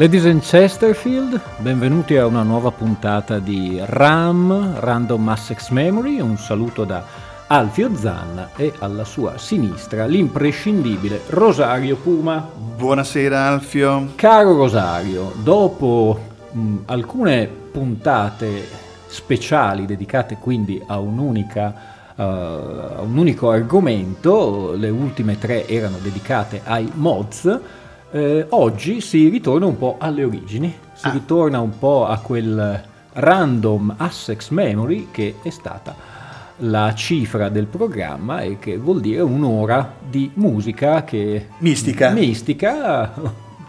Ladies and Chesterfield, benvenuti a una nuova puntata di RAM, Random Access Memory, un saluto da Alfio Zanna e alla sua sinistra l'imprescindibile Rosario Puma. Buonasera Alfio. Caro Rosario, dopo mh, alcune puntate speciali dedicate quindi a un'unica uh, un unico argomento, le ultime tre erano dedicate ai mods, eh, oggi si ritorna un po' alle origini, si ah. ritorna un po' a quel random Assex Memory che è stata la cifra del programma e che vuol dire un'ora di musica che... Mistica. Mistica,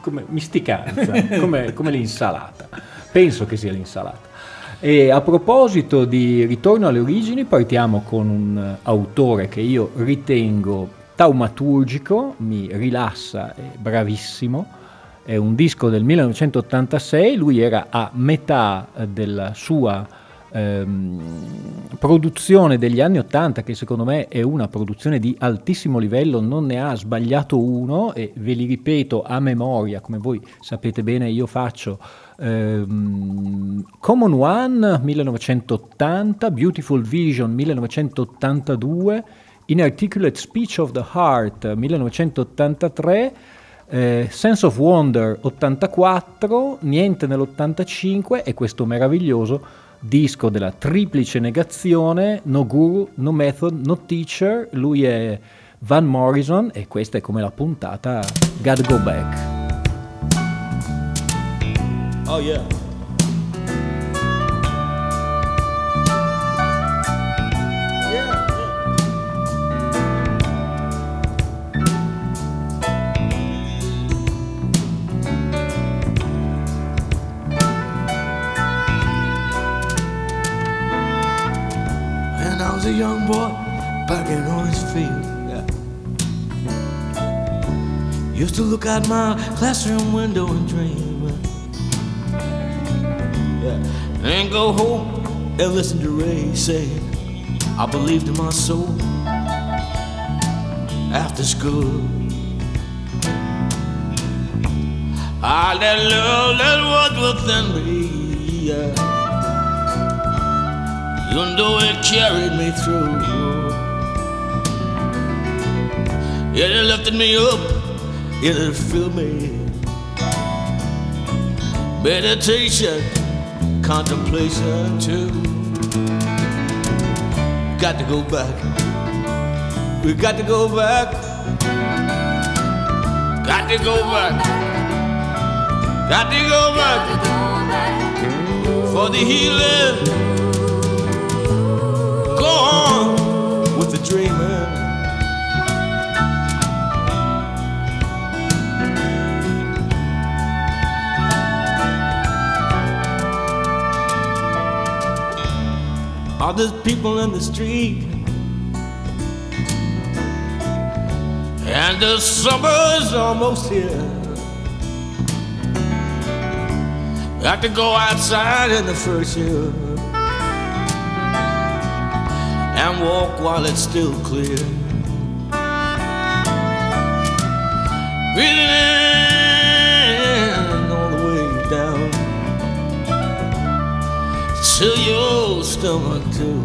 come misticanza, come, come l'insalata. Penso che sia l'insalata. E a proposito di ritorno alle origini, partiamo con un autore che io ritengo taumaturgico, mi rilassa, è bravissimo. È un disco del 1986, lui era a metà della sua ehm, produzione degli anni 80, che secondo me è una produzione di altissimo livello, non ne ha sbagliato uno e ve li ripeto a memoria, come voi sapete bene io faccio. Um, Common One 1980, Beautiful Vision 1982, Inarticulate Speech of the Heart 1983, eh, Sense of Wonder 84, Niente nell'85 e questo meraviglioso disco della triplice negazione No Guru, No Method, No Teacher, lui è Van Morrison e questa è come la puntata Gotta Go Back. Oh yeah. Was a young boy back in Orangefield. Yeah. Used to look out my classroom window and dream. Yeah. And go home and listen to Ray say, I believed in my soul after school. Ah, I let love that was within me. Yeah even know it carried me through. Yet it lifted me up, it filled me. Meditation, contemplation too. Got to go back. We got to go back. Got to go back. Got to go back for the healing dreaming. All the people in the street, and the summer's almost here. Got to go outside in the first year walk while it's still clear. Breathing in all the way down to your stomach too.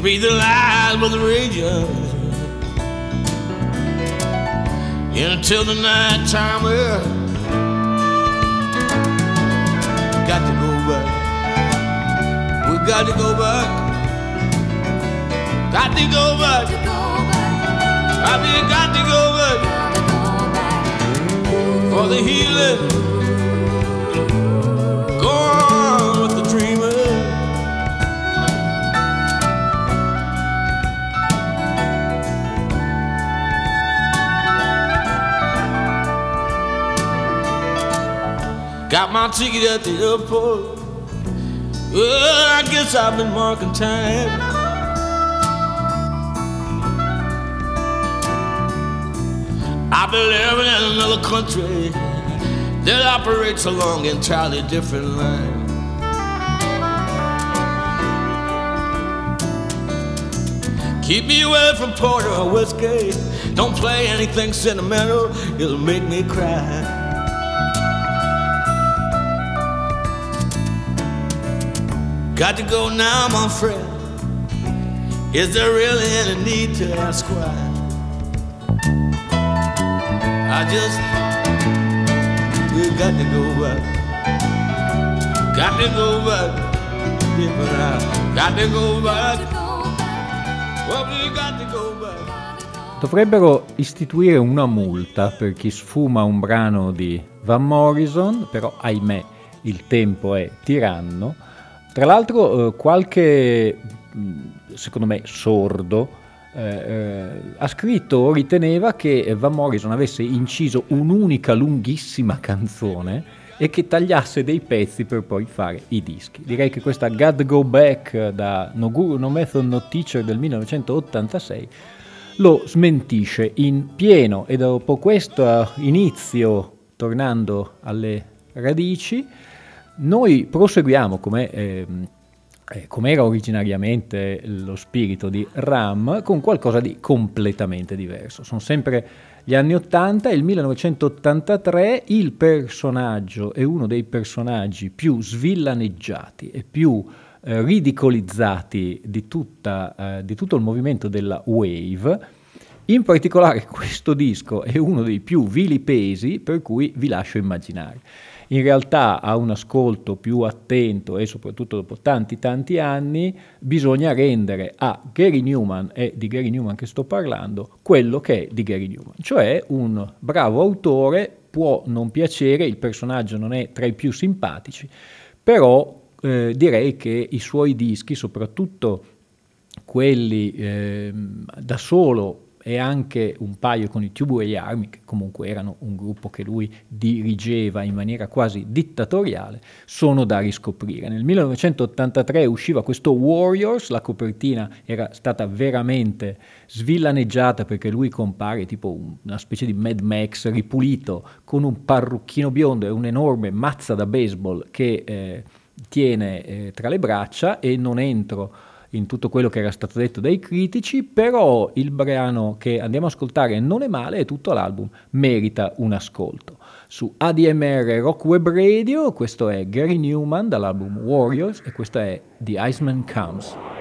Breathe the lies with the raging until the night time. Got got to go back. Got to go back. I mean, got to go back for the healing. Go on with the dreaming. Got my ticket at the airport. Well, I guess I've been marking time. I've been living in another country that operates along entirely different lines. Keep me away from porter or whiskey. Don't play anything sentimental, it'll make me cry. Got to go now, my friend. Is there really any need to ask why? I just, we got to go back. Got to go back. Different I got to go back. Well, we got to go back. Dovrebbero istituire una multa per chi sfuma un brano di Van Morrison, però ahimè il tempo è tiranno. Tra l'altro eh, qualche, mh, secondo me, sordo eh, eh, ha scritto riteneva che Van Morrison avesse inciso un'unica lunghissima canzone e che tagliasse dei pezzi per poi fare i dischi. Direi che questa God Go Back da No Guru No Method No Teacher del 1986 lo smentisce in pieno e dopo questo inizio, tornando alle radici, noi proseguiamo come... Ehm, eh, era originariamente lo spirito di Ram, con qualcosa di completamente diverso. Sono sempre gli anni 80 e il 1983 il personaggio è uno dei personaggi più svillaneggiati e più eh, ridicolizzati di, tutta, eh, di tutto il movimento della wave. In particolare questo disco è uno dei più vilipesi per cui vi lascio immaginare in realtà a un ascolto più attento e soprattutto dopo tanti tanti anni bisogna rendere a Gary Newman, è di Gary Newman che sto parlando, quello che è di Gary Newman, cioè un bravo autore, può non piacere, il personaggio non è tra i più simpatici, però eh, direi che i suoi dischi, soprattutto quelli eh, da solo e anche un paio con i Tubeway Army, che comunque erano un gruppo che lui dirigeva in maniera quasi dittatoriale, sono da riscoprire. Nel 1983 usciva questo Warriors, la copertina era stata veramente svillaneggiata perché lui compare tipo una specie di Mad Max ripulito con un parrucchino biondo e un'enorme mazza da baseball che eh, tiene eh, tra le braccia e non entro in tutto quello che era stato detto dai critici, però il brano che andiamo a ascoltare non è male e tutto l'album merita un ascolto. Su ADMR Rock Web Radio, questo è Gary Newman dall'album Warriors e questo è The Iceman Comes.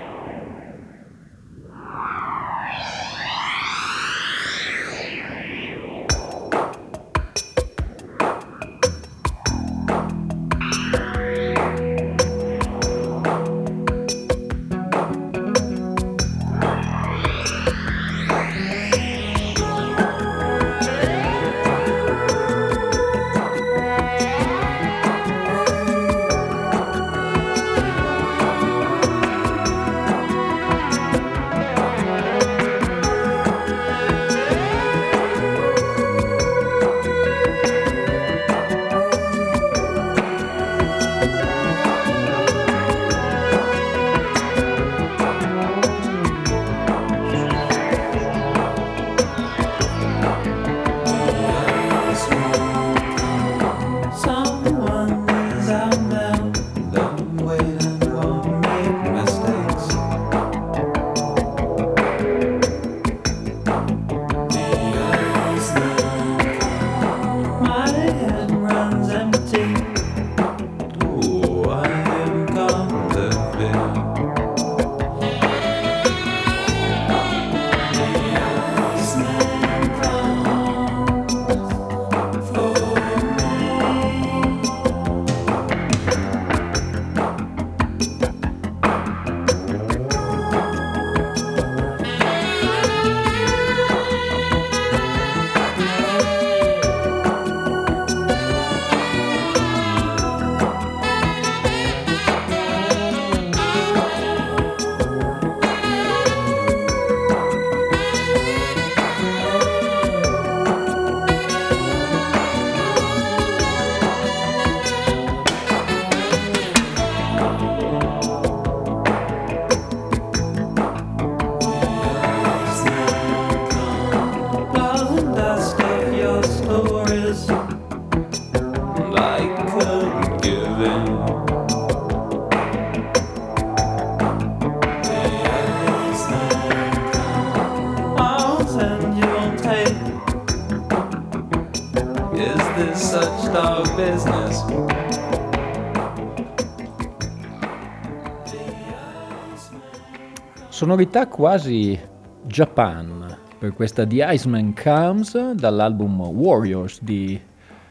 Sonorità quasi Japan per questa The Iceman Comes dall'album Warriors di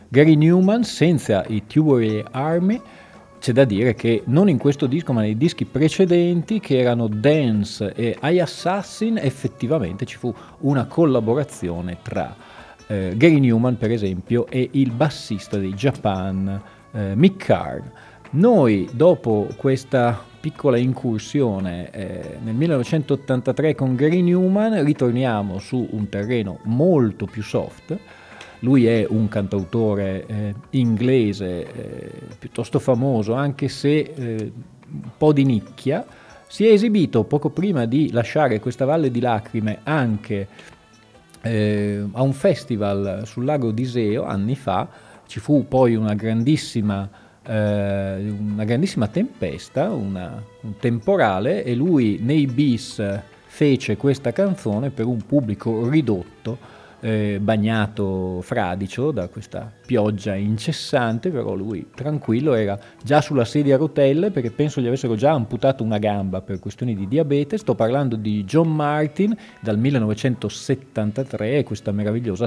Gary Newman senza i Tubular Army. C'è da dire che non in questo disco ma nei dischi precedenti che erano Dance e I Assassin effettivamente ci fu una collaborazione tra eh, Gary Newman per esempio e il bassista dei Japan eh, Mick Karn. Noi dopo questa piccola incursione eh, nel 1983 con Gary Newman ritorniamo su un terreno molto più soft lui è un cantautore eh, inglese eh, piuttosto famoso, anche se eh, un po' di nicchia. Si è esibito poco prima di lasciare questa valle di lacrime anche eh, a un festival sul lago d'Iseo anni fa. Ci fu poi una grandissima, eh, una grandissima tempesta, una, un temporale, e lui nei bis fece questa canzone per un pubblico ridotto eh, bagnato fradicio da questa pioggia incessante, però lui tranquillo era già sulla sedia a rotelle perché penso gli avessero già amputato una gamba per questioni di diabete. Sto parlando di John Martin dal 1973 e questa meravigliosa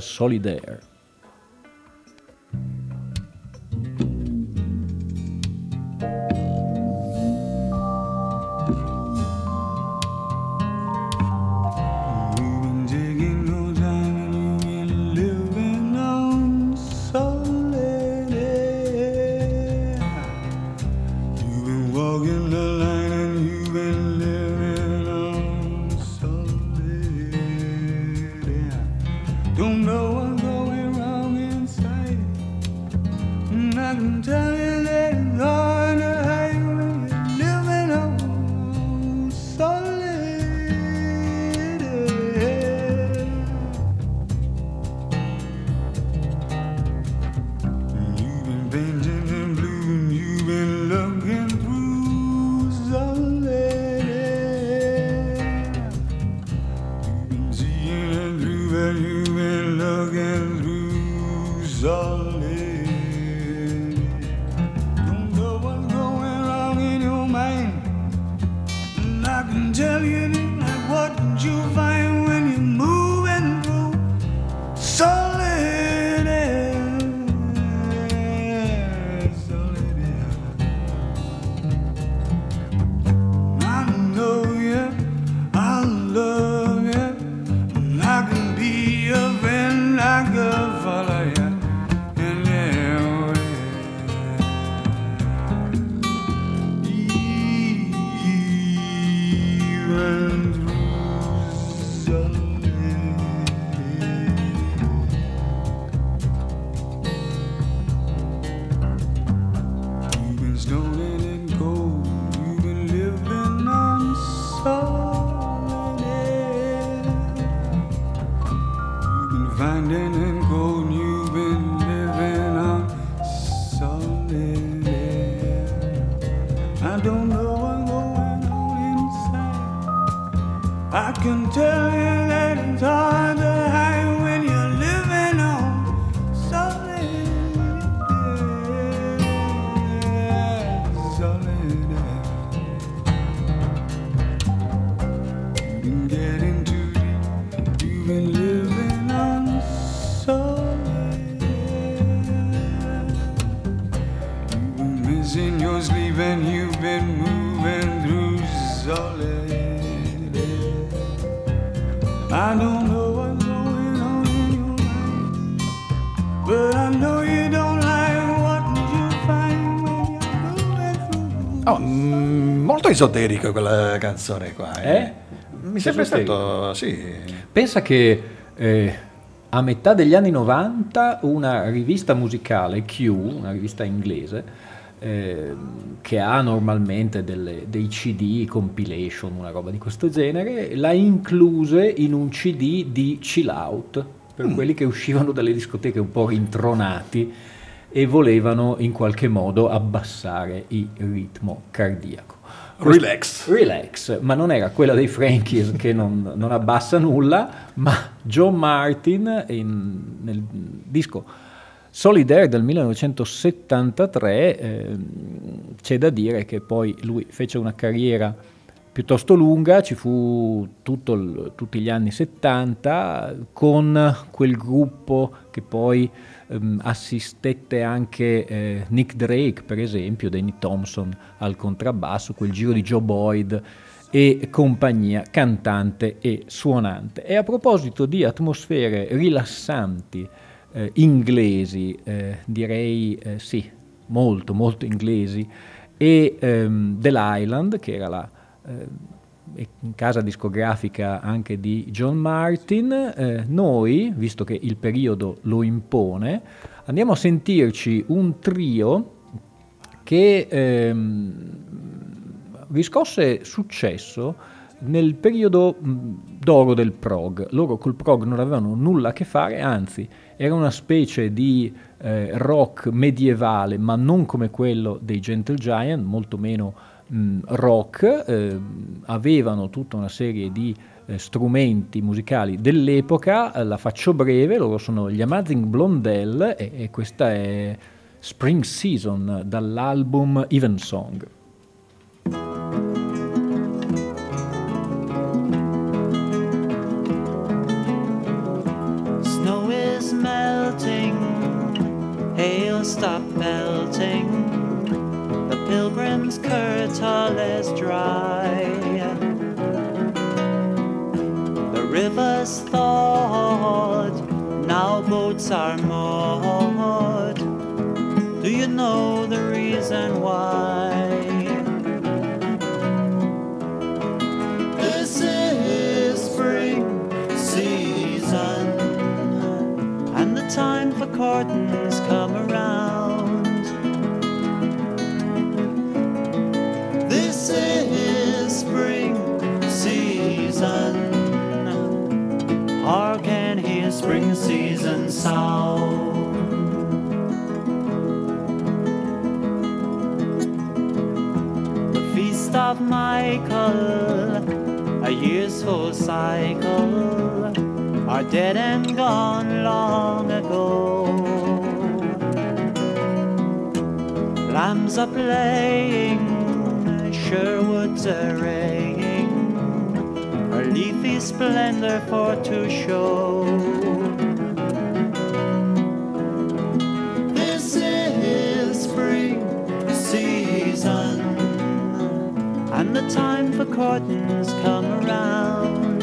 Solidaire. esoterica quella canzone qua. Eh? eh? Mi sembra stato, sì. Pensa che eh, a metà degli anni 90 una rivista musicale, Q, una rivista inglese, eh, che ha normalmente delle, dei CD, compilation, una roba di questo genere, l'ha incluse in un CD di chill out, per mm. quelli che uscivano dalle discoteche un po' rintronati e volevano in qualche modo abbassare il ritmo cardiaco. Relax. Relax, ma non era quella dei Frankies che non, non abbassa nulla, ma John Martin in, nel disco Solidaire del 1973 eh, c'è da dire che poi lui fece una carriera piuttosto lunga, ci fu il, tutti gli anni 70 con quel gruppo che poi ehm, assistette anche eh, Nick Drake per esempio, Danny Thompson al contrabbasso, quel giro di Joe Boyd e compagnia cantante e suonante. E a proposito di atmosfere rilassanti, eh, inglesi, eh, direi eh, sì, molto molto inglesi, e ehm, dell'Island, che era la eh, casa discografica anche di John Martin, eh, noi, visto che il periodo lo impone, andiamo a sentirci un trio che ehm, riscosse successo nel periodo d'oro del prog. Loro col prog non avevano nulla a che fare, anzi era una specie di eh, rock medievale, ma non come quello dei Gentle Giant, molto meno mh, rock, eh, avevano tutta una serie di eh, strumenti musicali dell'epoca, eh, la faccio breve, loro sono gli Amazing Blondell e, e questa è Spring Season dall'album Even Song. Is dry. The river's thawed, now boats are moored. Do you know the reason why? This is spring season, and the time for courting come around. Sound. The feast of Michael, a full cycle, are dead and gone long ago. Lambs are playing, Sherwood's arraying, her leafy splendor for to show. And the time for courting's come around.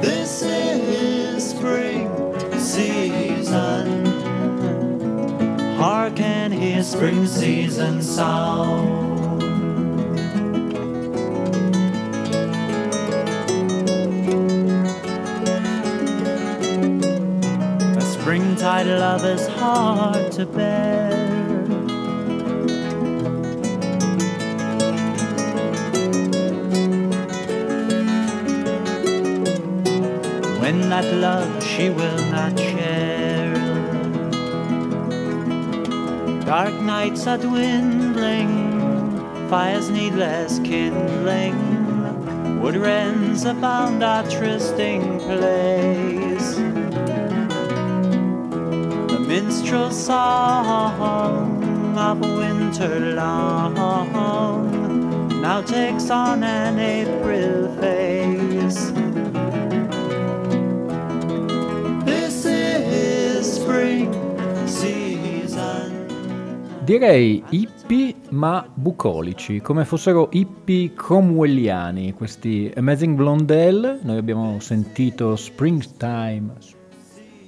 This is spring season hearken his spring season sound. A springtide love is hard to bear. When that love she will not share. Dark nights are dwindling, fires need less kindling. Wood wrens abound our trysting place. The minstrel song of winter long now takes on an April face. Direi hippie ma bucolici, come fossero hippie cromwelliani, questi Amazing Blondel, noi abbiamo sentito Springtime,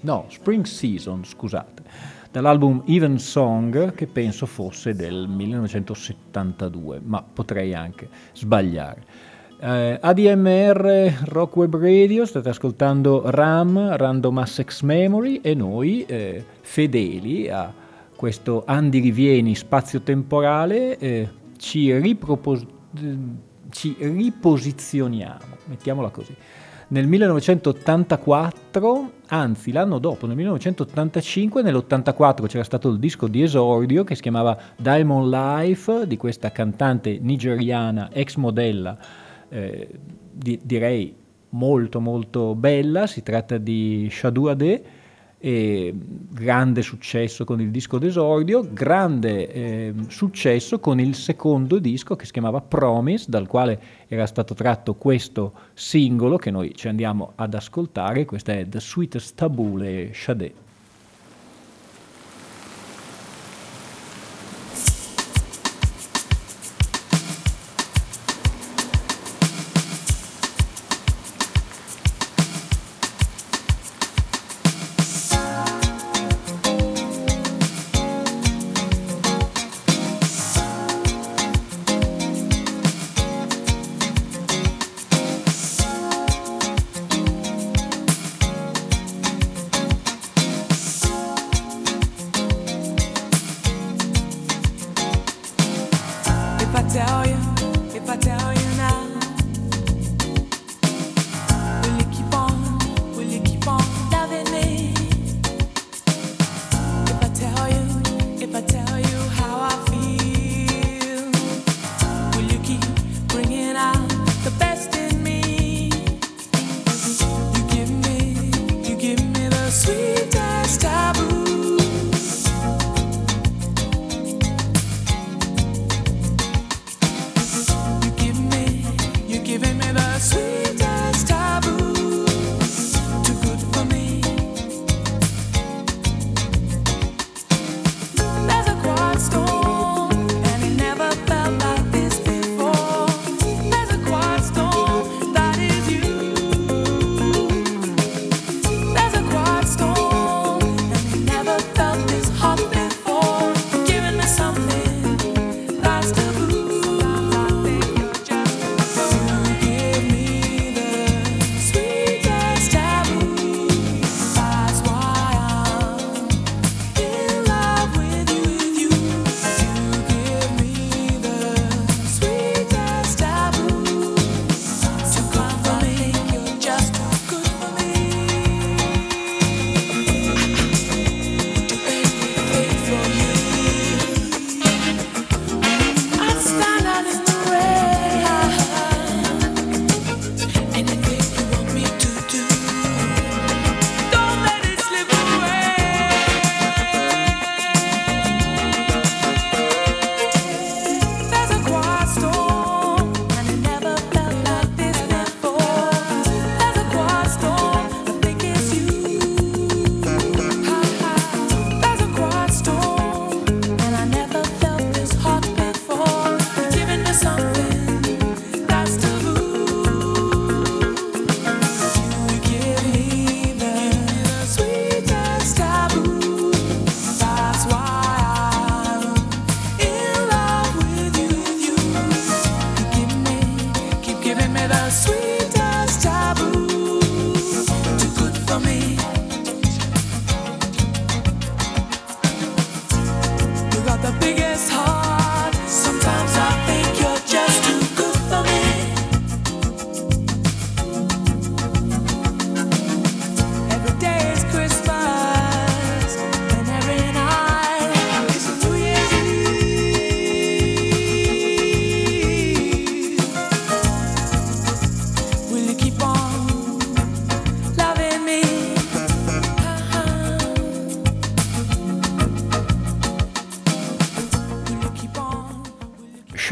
no, Spring Season, scusate, dall'album Even Song che penso fosse del 1972, ma potrei anche sbagliare. Eh, ADMR Rock Web Radio, state ascoltando RAM, Random Assex Memory e noi eh, fedeli a questo Andi Rivieni spazio-temporale eh, ci, ripropos- ci riposizioniamo, mettiamola così. Nel 1984, anzi l'anno dopo, nel 1985, nell'84 c'era stato il disco di esordio che si chiamava Diamond Life di questa cantante nigeriana, ex modella, eh, di, direi molto molto bella, si tratta di Shadouade, eh, grande successo con il disco d'esordio, grande eh, successo con il secondo disco che si chiamava Promise, dal quale era stato tratto questo singolo che noi ci andiamo ad ascoltare, questa è The Sweetest Taboo, le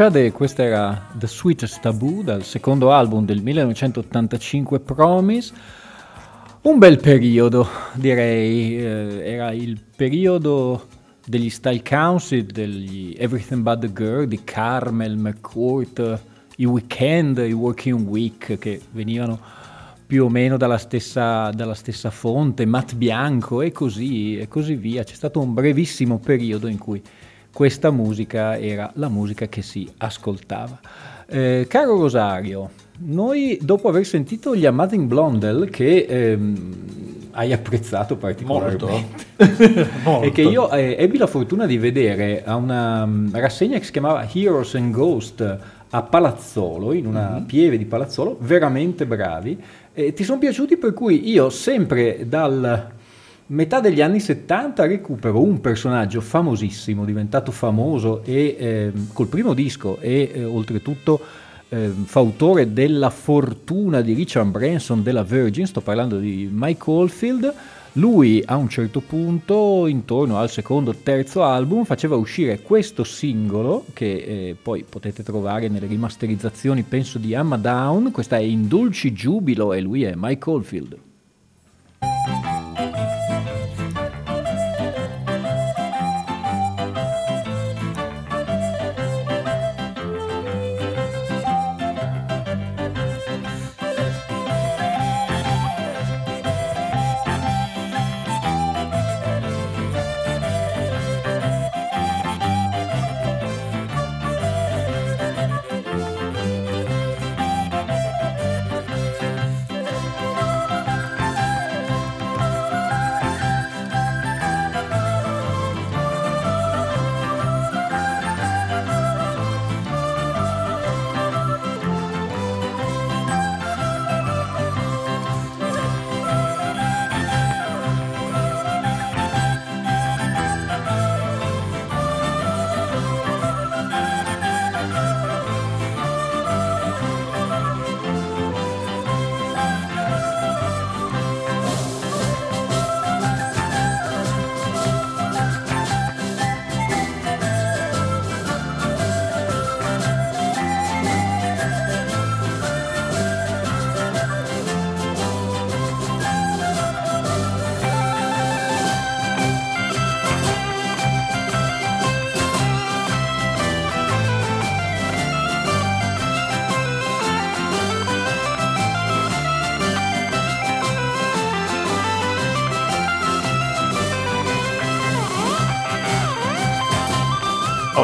Sade, questa era The Sweetest Taboo dal secondo album del 1985 Promise. Un bel periodo, direi, eh, era il periodo degli Style Council, degli Everything But the Girl, di Carmel, McCourt, i weekend, i working week che venivano più o meno dalla stessa, dalla stessa fonte, Matt Bianco e così, e così via. C'è stato un brevissimo periodo in cui questa musica era la musica che si ascoltava. Eh, caro Rosario, noi dopo aver sentito gli Amazing Blondel che ehm, hai apprezzato particolarmente Molto. Molto. e che io eh, ebbi la fortuna di vedere a una um, rassegna che si chiamava Heroes and Ghost a Palazzolo, in una mm-hmm. pieve di Palazzolo, veramente bravi. E ti sono piaciuti per cui io sempre dal metà degli anni 70 recupero un personaggio famosissimo, diventato famoso e eh, col primo disco e eh, oltretutto eh, fautore della fortuna di Richard Branson della Virgin, sto parlando di Mike Oldfield, lui a un certo punto, intorno al secondo terzo album, faceva uscire questo singolo che eh, poi potete trovare nelle rimasterizzazioni, penso di Amma Down. Questa è In Dolci Giubilo e lui è Mike Oldfield.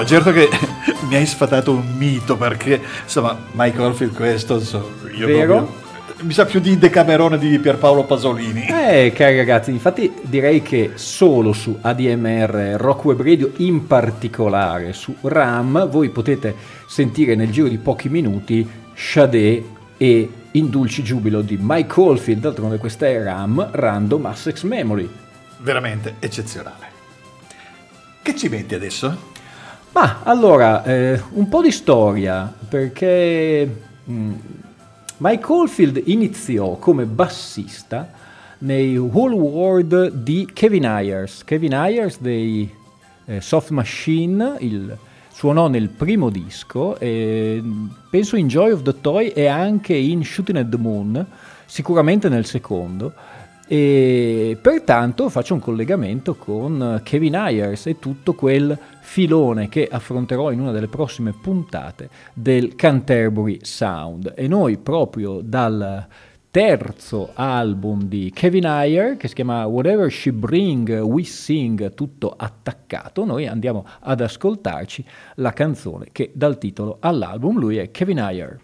Certo che mi hai sfatato un mito perché insomma Mike Oldfield questo so, io Vero? proprio- mi sa più di Decamerone di Pierpaolo Pasolini. Eh, cari ragazzi, infatti direi che solo su ADMR Rock Web Radio, in particolare su RAM, voi potete sentire nel giro di pochi minuti Sade e In Dulci Giubilo di Mike Oldfield, d'altronde questa è RAM, Random Access Memory. Veramente eccezionale. Che ci metti adesso? Ma allora, eh, un po' di storia, perché mm, Mike Oldfield iniziò come bassista nei Whole World di Kevin Ayers. Kevin Ayers dei eh, Soft Machine, il, suonò nel primo disco, e, penso in Joy of the Toy e anche in Shooting at the Moon, sicuramente nel secondo. E pertanto faccio un collegamento con Kevin Ayers e tutto quel filone che affronterò in una delle prossime puntate del Canterbury Sound. E noi proprio dal terzo album di Kevin Ayer che si chiama Whatever She Bring We Sing, tutto attaccato, noi andiamo ad ascoltarci la canzone che dà il titolo all'album, lui è Kevin Ayer.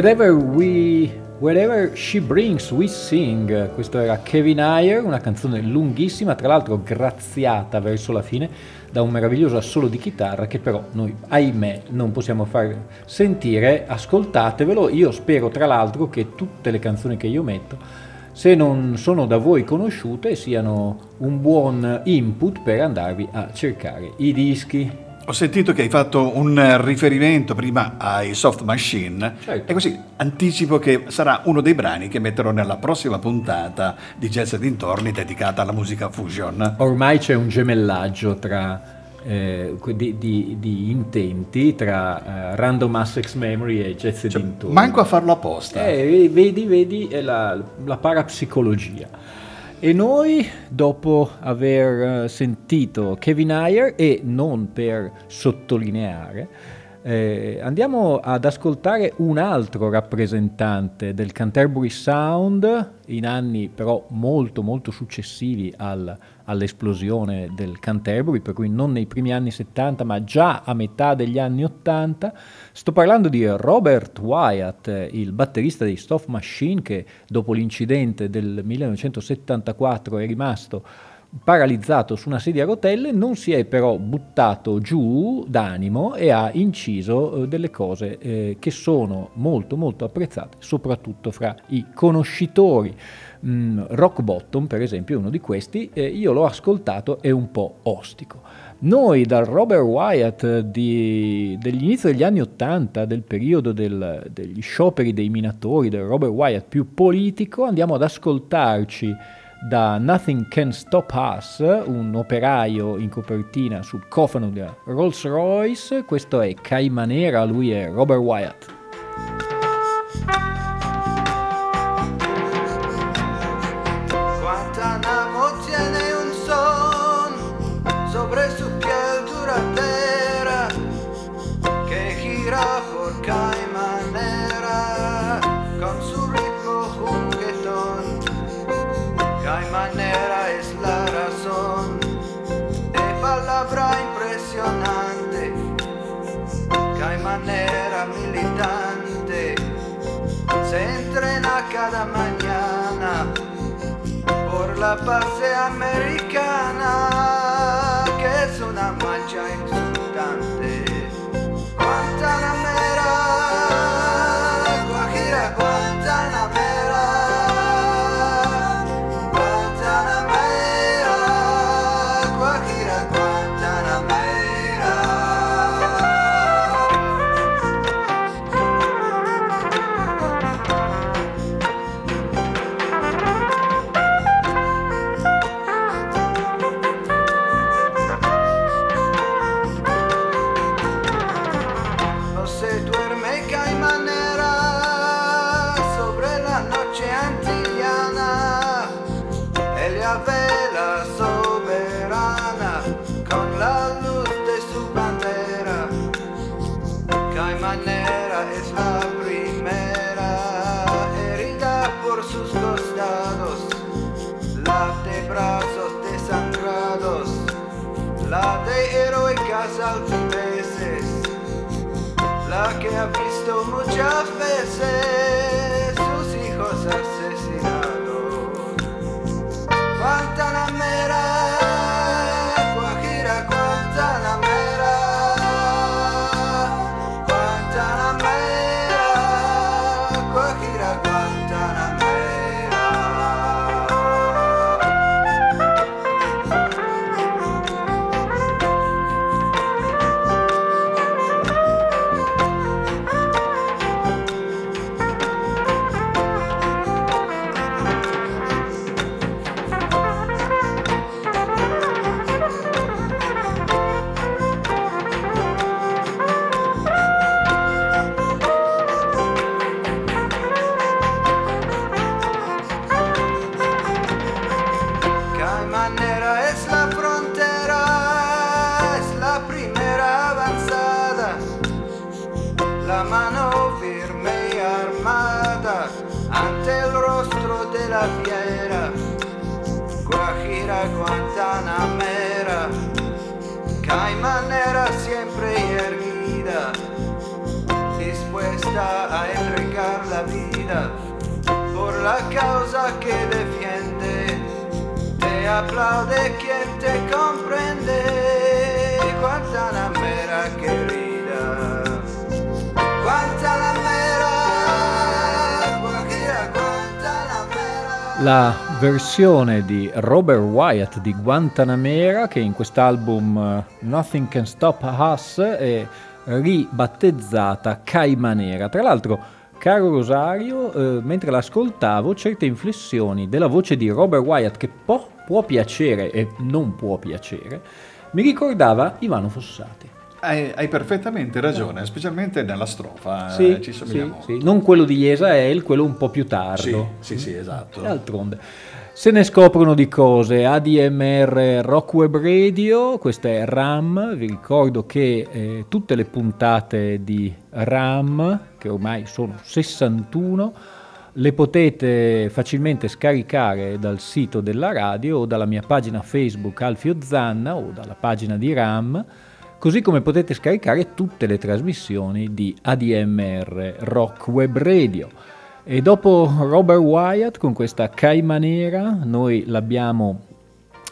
Time. Wherever we Wherever She Brings We Sing, questo era Kevin Ayer, una canzone lunghissima, tra l'altro graziata verso la fine da un meraviglioso assolo di chitarra che però noi, ahimè, non possiamo far sentire, ascoltatevelo, io spero tra l'altro che tutte le canzoni che io metto, se non sono da voi conosciute, siano un buon input per andarvi a cercare i dischi. Ho sentito che hai fatto un eh, riferimento prima ai Soft Machine Certo. e così anticipo che sarà uno dei brani che metterò nella prossima puntata di Jazz e dintorni dedicata alla musica fusion. Ormai c'è un gemellaggio tra, eh, di, di- di intenti tra eh, Random Access Memory e Jazz e dintorni. Cioè, Manco a farlo apposta. Eh, vedi, vedi, è la, la parapsicologia. E noi, dopo aver eh, sentito Kevin Ayer, e non per sottolineare, eh, andiamo ad ascoltare un altro rappresentante del Canterbury Sound, in anni però molto molto successivi al- all'esplosione del Canterbury, per cui non nei primi anni 70 ma già a metà degli anni 80. Sto parlando di Robert Wyatt, il batterista dei Soft Machine che dopo l'incidente del 1974 è rimasto paralizzato su una sedia a rotelle, non si è però buttato giù d'animo e ha inciso eh, delle cose eh, che sono molto molto apprezzate, soprattutto fra i conoscitori. Mm, Rock Bottom, per esempio, uno di questi, eh, io l'ho ascoltato, è un po' ostico. Noi dal Robert Wyatt di- degli inizi degli anni Ottanta, del periodo del- degli scioperi dei minatori, del Robert Wyatt più politico, andiamo ad ascoltarci da Nothing Can Stop Us, un operaio in copertina sul cofano della Rolls Royce. Questo è Caimanera, lui è Robert Wyatt. Se entrena cada mañana por la paz americana, que es una mancha insultante. La que ha visto muchas veces versione di Robert Wyatt di Guantanamera, che in quest'album eh, Nothing Can Stop Us è ribattezzata Caimanera. Tra l'altro, caro Rosario, eh, mentre l'ascoltavo, certe inflessioni della voce di Robert Wyatt, che può, può piacere e non può piacere, mi ricordava Ivano Fossati. Hai, hai perfettamente ragione, specialmente nella strofa. Sì, eh, ci sì, somigliamo. sì. non quello di Jesael, quello un po' più tardo. Sì, sì, sì, esatto. D'altronde. Se ne scoprono di cose, ADMR Rock Web Radio, questa è RAM, vi ricordo che eh, tutte le puntate di RAM, che ormai sono 61, le potete facilmente scaricare dal sito della radio o dalla mia pagina Facebook Alfio Zanna o dalla pagina di RAM, così come potete scaricare tutte le trasmissioni di ADMR Rock Web Radio. E dopo Robert Wyatt con questa Caimanera, noi l'abbiamo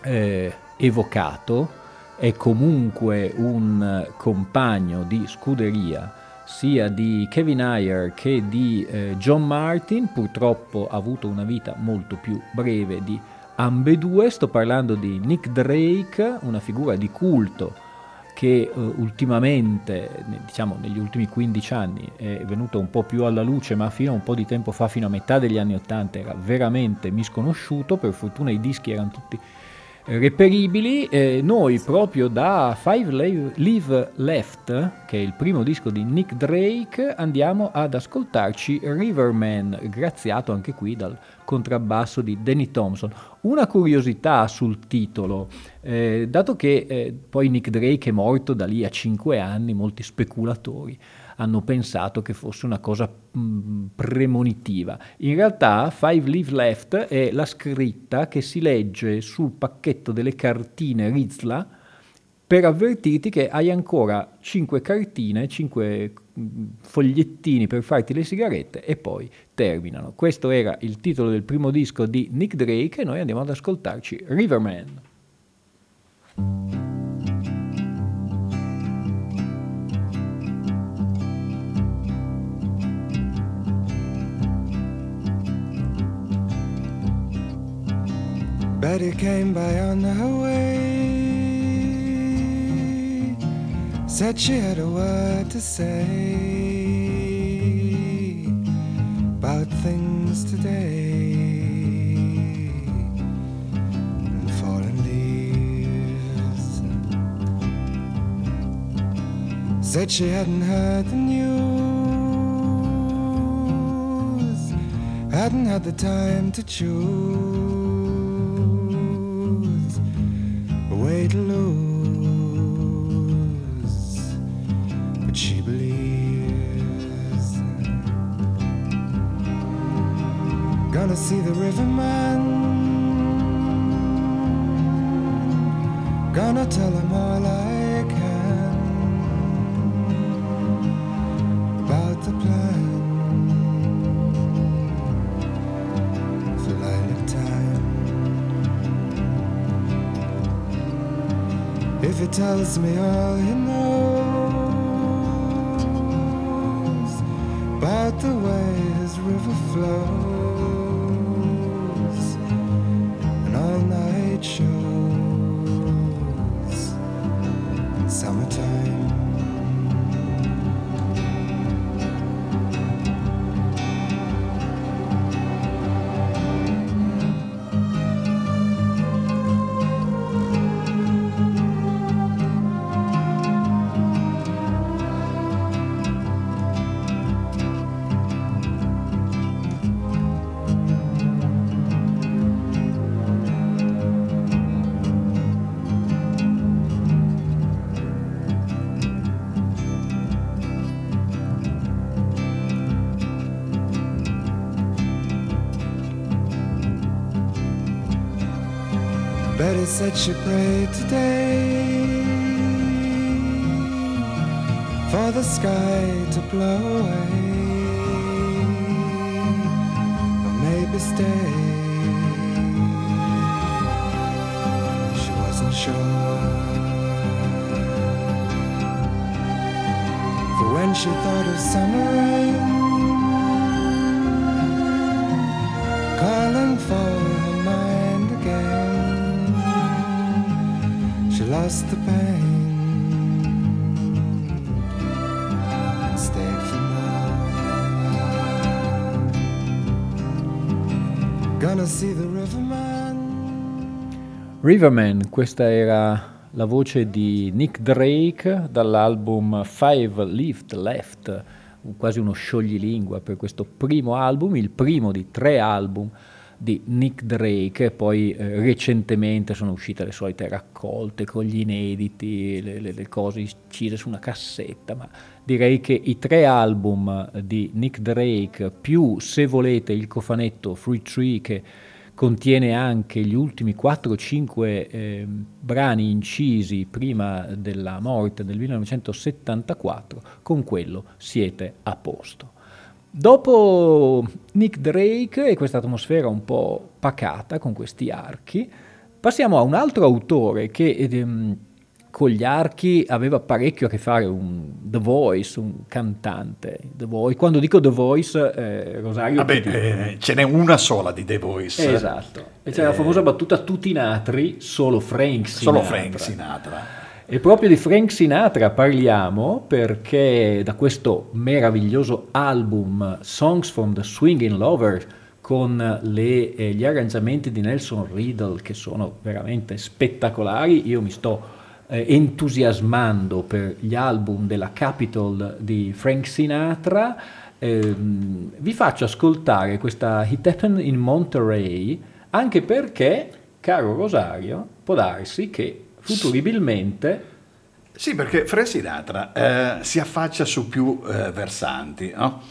eh, evocato, è comunque un compagno di scuderia sia di Kevin Ayer che di eh, John Martin, purtroppo ha avuto una vita molto più breve di ambedue, sto parlando di Nick Drake, una figura di culto che eh, ultimamente, diciamo negli ultimi 15 anni, è venuta un po' più alla luce, ma fino a un po' di tempo fa, fino a metà degli anni 80, era veramente misconosciuto, per fortuna i dischi erano tutti reperibili. Eh, noi proprio da Five Live, Left, che è il primo disco di Nick Drake, andiamo ad ascoltarci Riverman, graziato anche qui dal contrabbasso di Danny Thompson. Una curiosità sul titolo, eh, dato che eh, poi Nick Drake è morto da lì a 5 anni, molti speculatori hanno pensato che fosse una cosa mh, premonitiva. In realtà Five Live Left è la scritta che si legge sul pacchetto delle cartine Rizla per avvertirti che hai ancora 5 cartine, 5 fogliettini per farti le sigarette e poi terminano. Questo era il titolo del primo disco di Nick Drake e noi andiamo ad ascoltarci Riverman. Betty came by on her way. Said she had a word to say about things today and leaves. Said she hadn't heard the news, hadn't had the time to choose tells me all you knows Said she prayed today for the sky to blow away, or maybe stay. She wasn't sure. For when she thought of summer rain calling for lost the pain and stayed for more. Gonna see the riverman. Riverman, questa era la voce di Nick Drake dall'album Five Lift Left, quasi uno scioglilingua per questo primo album, il primo di tre album di Nick Drake, poi eh, recentemente sono uscite le solite raccolte con gli inediti, le, le- le cose incise su una cassetta, ma direi che i tre album di Nick Drake, più se volete il cofanetto Free Tree che contiene anche gli ultimi 4-5 brani incisi prima della morte del 1974, con quello siete a posto. Dopo Nick Drake e questa atmosfera un po' pacata con questi archi, passiamo a un altro autore che ehm, con gli archi aveva parecchio a che fare, un The Voice, un cantante. The Voice. Quando dico The Voice, eh, Rosario... Vabbè, eh, ce n'è una sola di The Voice. Esatto. E c'è la famosa battuta tutti natri, solo Frank Sinatra. Solo Frank Sinatra. E proprio di Frank Sinatra parliamo perché da questo meraviglioso album Songs from the Swinging Lover con le- eh, gli arrangiamenti di Nelson Riddle che sono veramente spettacolari, io mi sto eh, entusiasmando per gli album della Capitol di Frank Sinatra. Ehm, vi faccio ascoltare questa It Happened in Monterey anche perché, caro Rosario, può darsi che futuribilmente Sì, perché Frank Sinatra eh, si affaccia su più eh, versanti, no?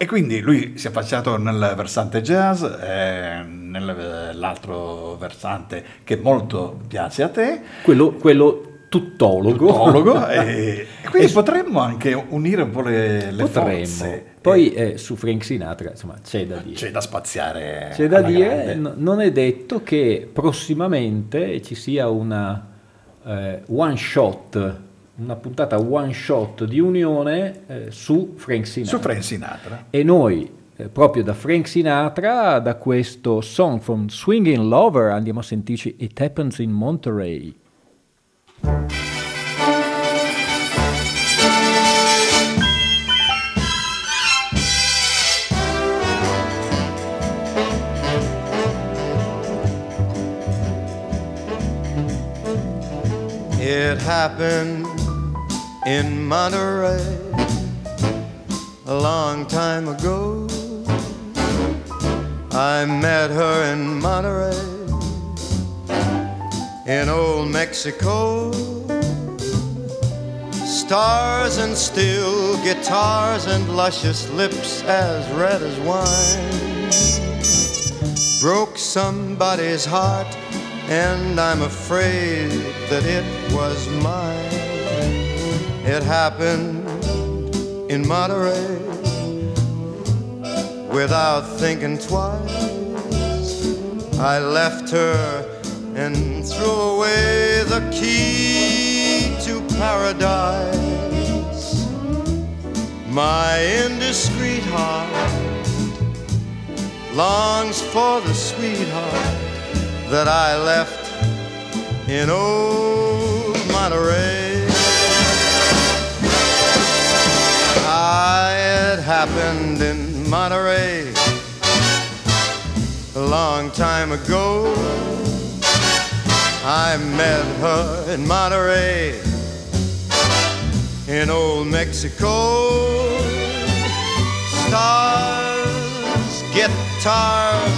E quindi lui si è affacciato nel versante jazz, eh, nell'altro versante che molto piace a te, quello, quello tuttologo, tuttologo, e, e quindi potremmo anche unire un po' le, le potremmo. forze. Poi eh, su Frank Sinatra, insomma, c'è da dire. C'è da spaziare. C'è da dire, n- non è detto che prossimamente ci sia una eh, one shot, una puntata one shot di unione eh, su Frank Sinatra. Su Frank Sinatra. E noi, eh, proprio da Frank Sinatra, da questo song from Swinging Lover, andiamo a sentirci It Happens in Monterey. It happened in Monterey a long time ago. I met her in Monterey in old Mexico. Stars and steel guitars and luscious lips as red as wine broke somebody's heart and I'm afraid that it was mine. It happened in Monterey without thinking twice. I left her and threw away the key to paradise. My indiscreet heart longs for the sweetheart that I left in old Monterey. Ah, it happened in Monterey a long time ago. I met her in Monterey in old Mexico. Stars, guitars,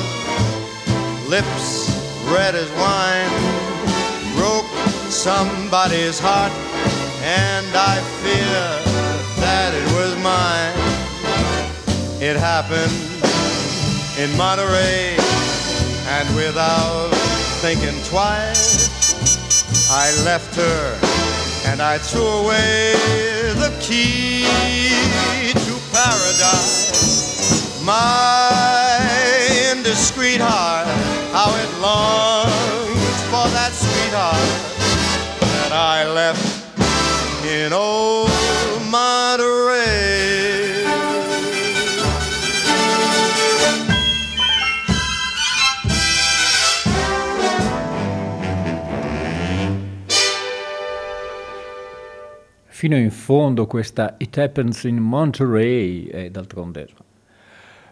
lips bread as wine broke somebody's heart, and I fear that it was mine. It happened in Monterey, and without thinking twice, I left her and I threw away the key to paradise. My indiscreet heart how it longs for that sweetheart that I left in old Monterey. fino in fondo questa It Happens in Monterey, e d'altronde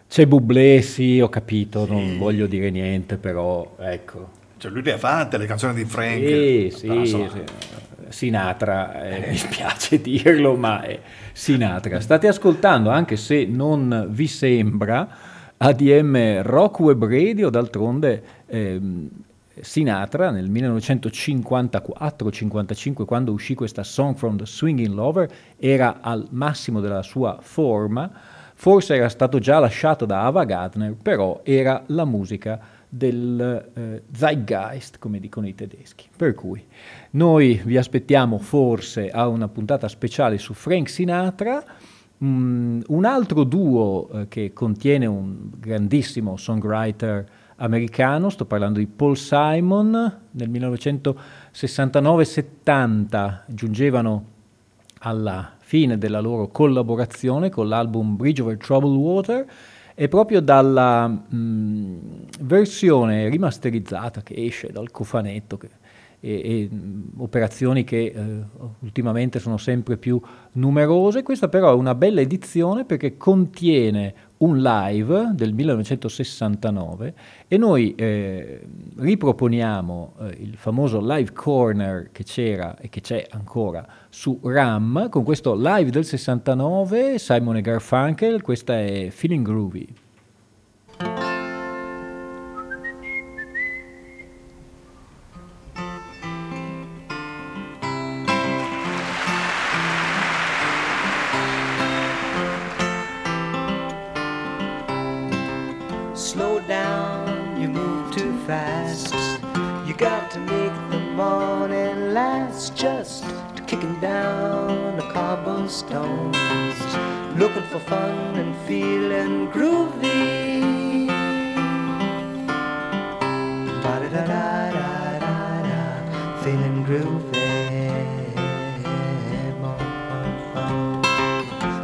c'è Bublé, sì, ho capito, sì. non voglio dire niente, però ecco. Cioè lui le ha fatte le canzoni di Frank. Sì, sì, ah, sì. Sinatra, eh, mi spiace dirlo, ma è Sinatra. State ascoltando, anche se non vi sembra, ADM Rock Web Radio, d'altronde ehm, Sinatra nel 1954-55, quando uscì questa Song from the Swinging Lover, era al massimo della sua forma Forse era stato già lasciato da Ava Gardner, però era la musica del eh, zeitgeist, come dicono i tedeschi. Per cui noi vi aspettiamo forse a una puntata speciale su Frank Sinatra. Mm, un altro duo eh, che contiene un grandissimo songwriter americano, sto parlando di Paul Simon, nel 1969-70 giungevano alla fine della loro collaborazione con l'album Bridge Over Troubled Water e proprio dalla mh, versione rimasterizzata che esce dal cofanetto che, e, e, mm, operazioni che eh, ultimamente sono sempre più numerose. Questa però è una bella edizione perché contiene un live del 1969 e noi eh, riproponiamo eh, il famoso live corner che c'era e che c'è ancora su RAM con questo live del 69 Simon e Garfunkel, questa è Feeling Groovy. morning lights just kicking down the cobblestones, looking for fun and feeling groovy. Da da da da da da, da feeling groovy.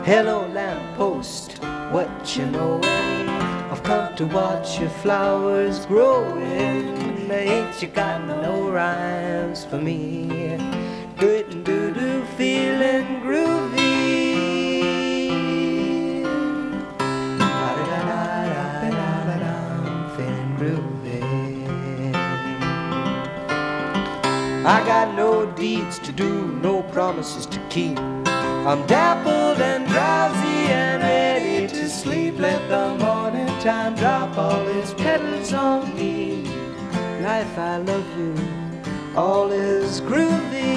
Hello, lamppost, what you knowin'? I've come to watch your flowers growing ain't you got no rhymes for me? Good and doo doo, feeling groovy. Da da da da da da da, feeling groovy. I got no deeds to do, no promises to keep. I'm dappled and drowsy and ready to sleep. Let the morning time drop all its petals on me if I love you, all is groovy.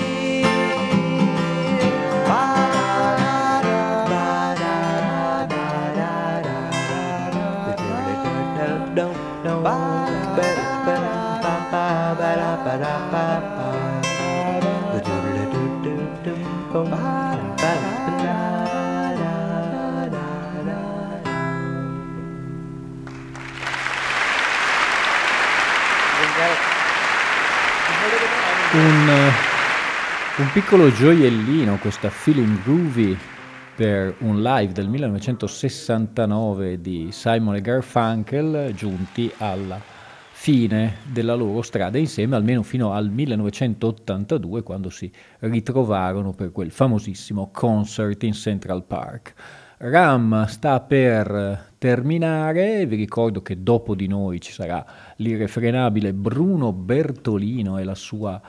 Bye. Un, eh, un piccolo gioiellino, questa Feeling Groovy per un live del 1969 di Simon e Garfunkel giunti alla fine della loro strada insieme almeno fino al 1982 quando si ritrovarono per quel famosissimo concert in Central Park. Ram sta per terminare, vi ricordo che dopo di noi ci sarà l'irrefrenabile Bruno Bertolino e la sua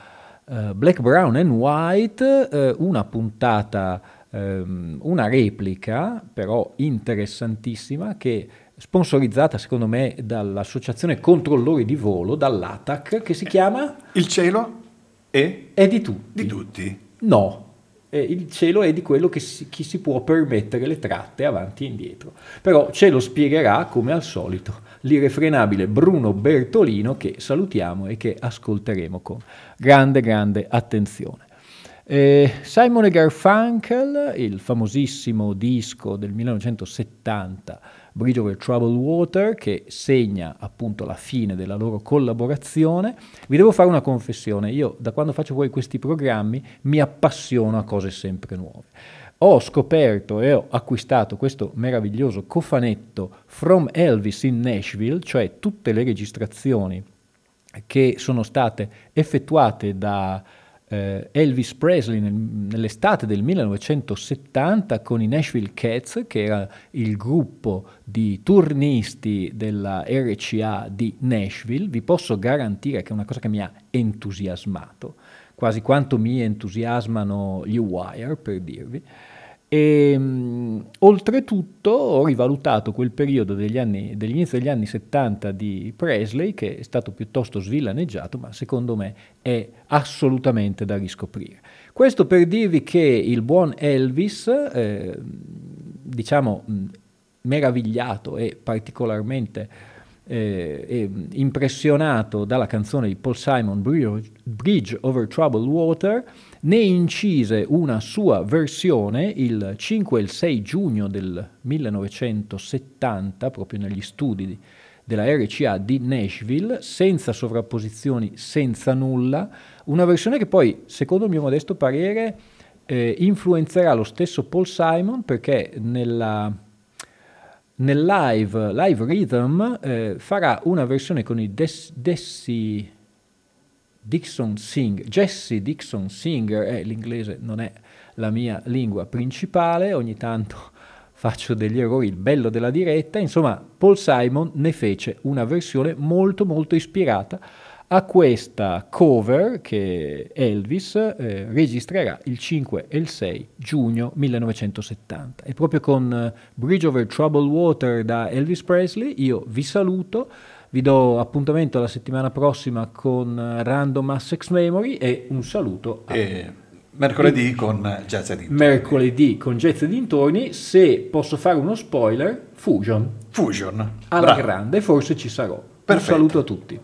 eh, Black, Brown and White, eh, una puntata, ehm, una replica però interessantissima che sponsorizzata secondo me dall'Associazione Controllori di Volo, dall'ATAC, che si chiama Il cielo è È di tutti. di tutti. No, Eh, il cielo è di quello che si, chi si può permettere le tratte avanti e indietro. Però ce lo spiegherà, come al solito, l'irrefrenabile Bruno Bertolino, che salutiamo e che ascolteremo con grande, grande attenzione. Eh, Simon Garfunkel, il famosissimo disco del 1970, Bridge over Troubled Water, che segna appunto la fine della loro collaborazione. Vi devo fare una confessione, io da quando faccio poi questi programmi mi appassiono a cose sempre nuove. Ho scoperto e ho acquistato questo meraviglioso cofanetto From Elvis in Nashville, cioè tutte le registrazioni che sono state effettuate da eh, Elvis Presley nel- nell'estate del 1970 con i Nashville Cats, che era il gruppo di turnisti della RCA di Nashville. Vi posso garantire che è una cosa che mi ha entusiasmato, quasi quanto mi entusiasmano gli Wire, per dirvi. E mh, oltretutto ho rivalutato quel periodo degli anni, dell'inizio degli anni 70 di Presley, che è stato piuttosto svillaneggiato, ma secondo me è assolutamente da riscoprire. Questo per dirvi che il buon Elvis, eh, diciamo mh, meravigliato e particolarmente eh, eh, impressionato dalla canzone di Paul Simon Bridge, Bridge over Troubled Water, ne incise una sua versione il 5 e il 6 giugno del 1970, proprio negli studi di- della RCA di Nashville, senza sovrapposizioni, senza nulla, una versione che poi, secondo il mio modesto parere, eh, influenzerà lo stesso Paul Simon perché nella, nel live, live Rhythm eh, farà una versione con i Des- Dixon Singer, Jesse Dixon Singer, eh, l'inglese non è la mia lingua principale, ogni tanto faccio degli errori, il bello della diretta, insomma Paul Simon ne fece una versione molto molto ispirata a questa cover che Elvis eh, registrerà il 5 e il 6 giugno 1970. E proprio con eh, Bridge over Troubled Water da Elvis Presley. Io vi saluto, vi do appuntamento la settimana prossima con Random Assex Memory e un saluto a E mercoledì con Jazz Edit. mercoledì con Jazz e dintorni. Se posso fare uno spoiler, Fusion Fusion. alla Bravo. grande, forse ci sarò. Perfetto. Un saluto a tutti.